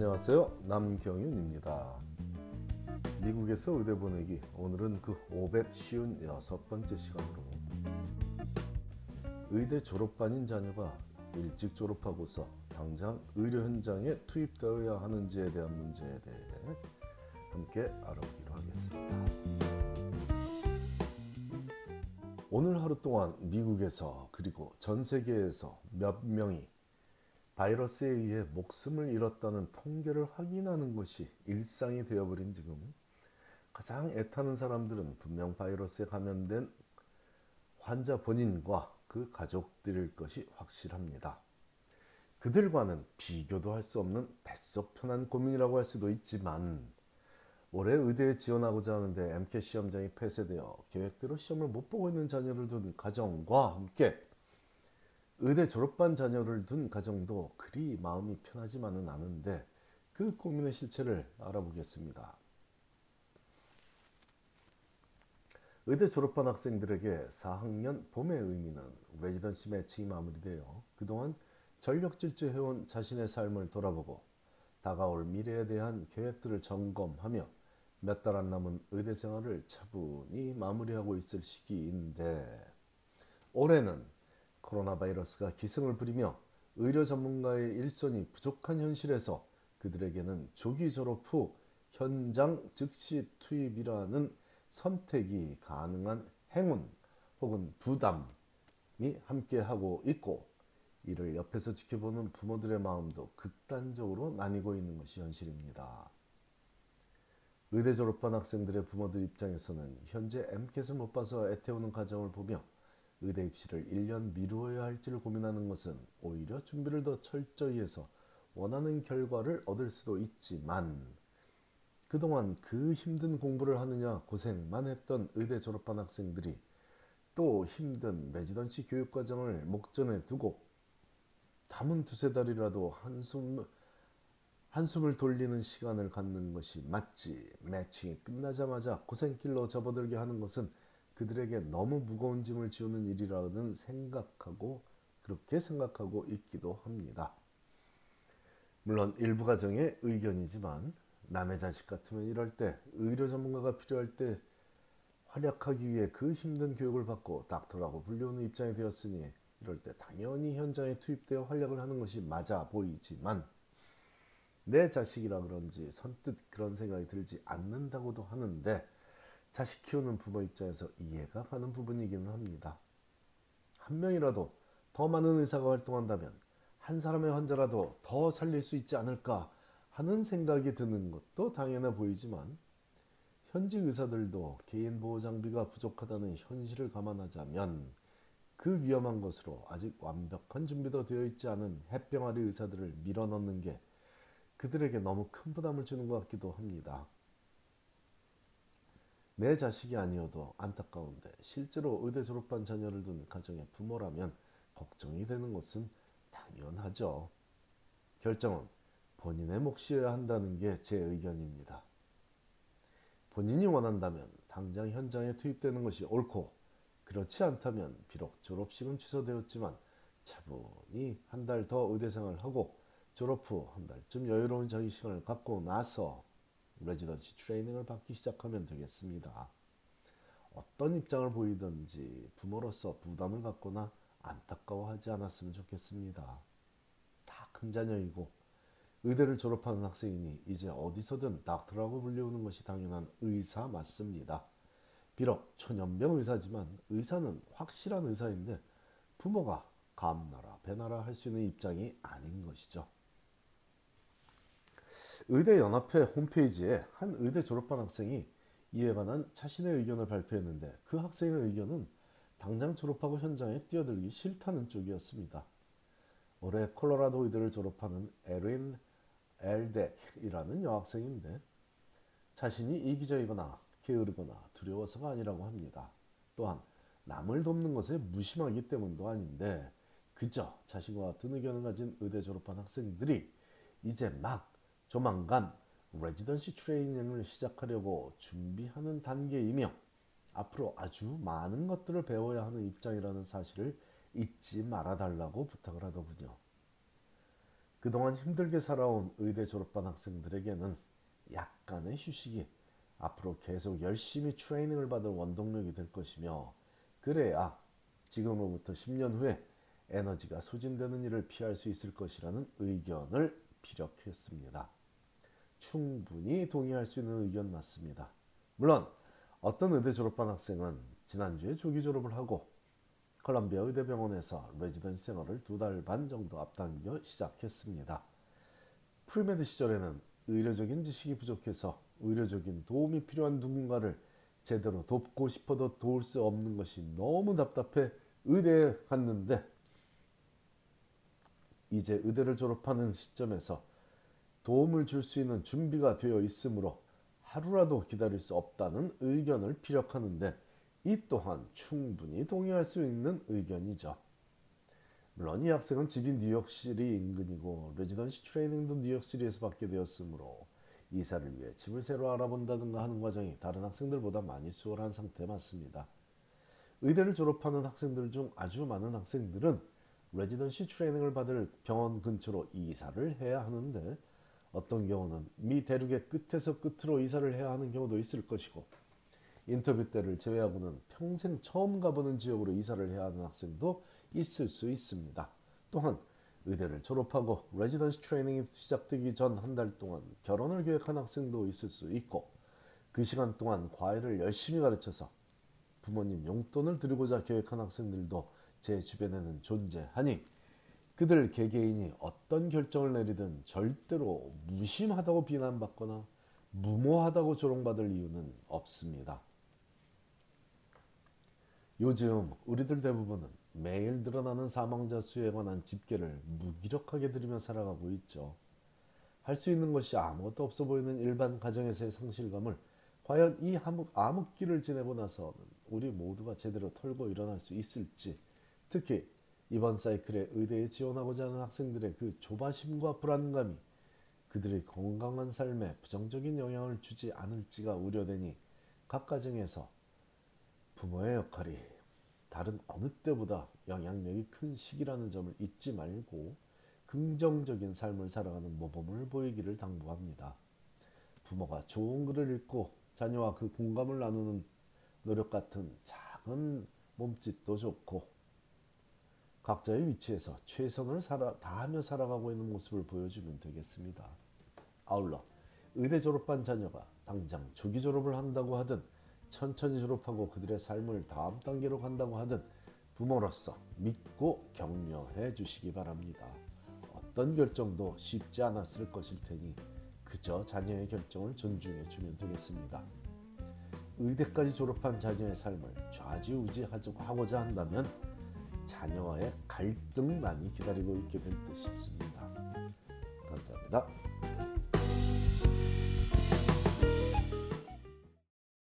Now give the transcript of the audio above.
안녕하세요. 남경윤입니다. 미국에서 의대 보내기 오늘은 그 556번째 시간으로 의대 졸업반인 자녀가 일찍 졸업하고서 당장 의료 현장에 투입되어야 하는지에 대한 문제에 대해 함께 알아보기로 하겠습니다. 오늘 하루 동안 미국에서 그리고 전 세계에서 몇 명이 바이러스에 의해 목숨을 잃었다는 통계를 확인하는 것이 일상이 되어버린 지금 가장 애타는 사람들은 분명 바이러스에 감염된 환자 본인과 그 가족들일 것이 확실합니다. 그들과는 비교도 할 수 없는 뱃속 편한 고민이라고 할 수도 있지만 올해 의대에 지원하고자 하는데 MCAT 시험장이 폐쇄되어 계획대로 시험을 못 보고 있는 자녀를 둔 가정과 함께 의대 졸업반 자녀를 둔 가정도 그리 마음이 편하지만은 않은데 그 고민의 실체를 알아보겠습니다. 의대 졸업반 학생들에게 4학년 봄의 의미는 레지던시 매칭이 마무리되어 그동안 전력 질주해온 자신의 삶을 돌아보고 다가올 미래에 대한 계획들을 점검하며 몇 달 안 남은 의대 생활을 차분히 마무리하고 있을 시기인데 올해는 코로나 바이러스가 기승을 부리며 의료 전문가의 일손이 부족한 현실에서 그들에게는 조기 졸업 후 현장 즉시 투입이라는 선택이 가능한 행운 혹은 부담이 함께하고 있고 이를 옆에서 지켜보는 부모들의 마음도 극단적으로 나뉘고 있는 것이 현실입니다. 의대 졸업한 학생들의 부모들 입장에서는 현재 MCAT을 못 봐서 애태우는 가정을 보며 의대 입시를 1년 미루어야 할지를 고민하는 것은 오히려 준비를 더 철저히 해서 원하는 결과를 얻을 수도 있지만 그동안 그 힘든 공부를 하느냐 고생만 했던 의대 졸업한 학생들이 또 힘든 레지던시 교육 과정을 목전에 두고 담은 두세 달이라도 한숨, 한숨을 돌리는 시간을 갖는 것이 맞지. 매칭이 끝나자마자 고생길로 접어들게 하는 것은 그들에게 너무 무거운 짐을 지우는 일이라는 생각하고 그렇게 생각하고 있기도 합니다. 물론 일부 가정의 의견이지만 남의 자식 같으면 이럴 때 의료 전문가가 필요할 때 활약하기 위해 그 힘든 교육을 받고 닥터라고 불리우는 입장이 되었으니 이럴 때 당연히 현장에 투입되어 활약을 하는 것이 맞아 보이지만 내 자식이라 그런지 선뜻 그런 생각이 들지 않는다고도 하는데 자식 키우는 부모 입장에서 이해가 가는 부분이기는 합니다. 한 명이라도 더 많은 의사가 활동한다면 한 사람의 환자라도 더 살릴 수 있지 않을까 하는 생각이 드는 것도 당연해 보이지만 현직 의사들도 개인 보호 장비가 부족하다는 현실을 감안하자면 그 위험한 것으로 아직 완벽한 준비도 되어 있지 않은 햇병아리 의사들을 밀어넣는 게 그들에게 너무 큰 부담을 주는 것 같기도 합니다. 내 자식이 아니어도 안타까운데 실제로 의대 졸업한 자녀를 둔 가정의 부모라면 걱정이 되는 것은 당연하죠. 결정은 본인의 몫이어야 한다는 게 제 의견입니다. 본인이 원한다면 당장 현장에 투입되는 것이 옳고 그렇지 않다면 비록 졸업식은 취소되었지만 차분히 한 달 더 의대 생활을 하고 졸업 후 한 달쯤 여유로운 자기 시간을 갖고 나서 레지던시 트레이닝을 받기 시작하면 되겠습니다. 어떤 입장을 보이든지 부모로서 부담을 갖거나 안타까워하지 않았으면 좋겠습니다. 다 큰 자녀이고 의대를 졸업하는 학생이니 이제 어디서든 닥터라고 불리우는 것이 당연한 의사 맞습니다. 비록 초년병 의사지만 의사는 확실한 의사인데 부모가 감나라 배나라 할 수 있는 입장이 아닌 것이죠. 의대 연합회 홈페이지에 한 의대 졸업한 학생이 이에 관한 자신의 의견을 발표했는데 그 학생의 의견은 당장 졸업하고 현장에 뛰어들기 싫다는 쪽이었습니다. 올해 콜로라도 의대를 졸업하는 에린 엘덱이라는 여학생인데 자신이 이기적이거나 게으르거나 두려워서가 아니라고 합니다. 또한 남을 돕는 것에 무심하기 때문도 아닌데 그저 자신과 같은 의견을 가진 의대 졸업한 학생들이 이제 막 조만간 레지던시 트레이닝을 시작하려고 준비하는 단계이며 앞으로 아주 많은 것들을 배워야 하는 입장이라는 사실을 잊지 말아달라고 부탁을 하더군요. 그동안 힘들게 살아온 의대 졸업반 학생들에게는 약간의 휴식이 앞으로 계속 열심히 트레이닝을 받을 원동력이 될 것이며 그래야 지금으로부터 10년 후에 에너지가 소진되는 일을 피할 수 있을 것이라는 의견을 피력했습니다. 충분히 동의할 수 있는 의견 맞습니다. 물론 어떤 의대 졸업반 학생은 지난주에 조기 졸업을 하고 컬럼비아 의대병원에서 레지던시 생활을 두 달 반 정도 앞당겨 시작했습니다. premed 시절에는 의료적인 지식이 부족해서 의료적인 도움이 필요한 누군가를 제대로 돕고 싶어도 도울 수 없는 것이 너무 답답해 의대에 갔는데 이제 의대를 졸업하는 시점에서 도움을 줄 수 있는 준비가 되어 있으므로 하루라도 기다릴 수 없다는 의견을 피력하는데 이 또한 충분히 동의할 수 있는 의견이죠. 물론 이 학생은 집이 New York City 인근이고 residency training도 New York City에서 받게 되었으므로 이사를 위해 집을 새로 알아본다든가 하는 과정이 다른 학생들보다 많이 수월한 상태 맞습니다. 의대를 졸업하는 학생들 중 아주 많은 학생들은 residency training을 받을 병원 근처로 이사를 해야 하는데 어떤 경우는 미 대륙의 끝에서 끝으로 이사를 해야 하는 경우도 있을 것이고 인터뷰 때를 제외하고는 평생 처음 가보는 지역으로 이사를 해야 하는 학생도 있을 수 있습니다. 또한 의대를 졸업하고 레지던시 트레이닝이 시작되기 전 한 달 동안 결혼을 계획한 학생도 있을 수 있고 그 시간 동안 과외를 열심히 가르쳐서 부모님 용돈을 드리고자 계획한 학생들도 제 주변에는 존재하니 그들 개개인이 어떤 결정을 내리든 절대로 무심하다고 비난받거나 무모하다고 조롱받을 이유는 없습니다. 요즘 우리들 대부분은 매일 늘어나는 사망자 수에 관한 집계를 무기력하게 들으며 살아가고 있죠. 할 수 있는 것이 아무것도 없어 보이는 일반 가정에서의 상실감을 과연 이 암흑, 암흑기를 지내고 나서는 우리 모두가 제대로 털고 일어날 수 있을지 특히 이번 사이클에 의대에 지원하고자 하는 학생들의 그 조바심과 불안감이 그들의 건강한 삶에 부정적인 영향을 주지 않을지가 우려되니 각 가정에서 부모의 역할이 다른 어느 때보다 영향력이 큰 시기라는 점을 잊지 말고 긍정적인 삶을 살아가는 모범을 보이기를 당부합니다. 부모가 좋은 글을 읽고 자녀와 그 공감을 나누는 노력 같은 작은 몸짓도 좋고 각자의 위치에서 최선을 살아, 다하며 살아가고 있는 모습을 보여주면 되겠습니다. 아울러 의대 졸업반 자녀가 당장 조기 졸업을 한다고 하든 천천히 졸업하고 그들의 삶을 다음 단계로 간다고 하든 부모로서 믿고 격려해 주시기 바랍니다. 어떤 결정도 쉽지 않았을 것일 테니 그저 자녀의 결정을 존중해 주면 되겠습니다. 의대까지 졸업한 자녀의 삶을 좌지우지하고자 한다면 자녀와의 갈등만이 기다리고 있게 될 듯 싶습니다. 감사합니다.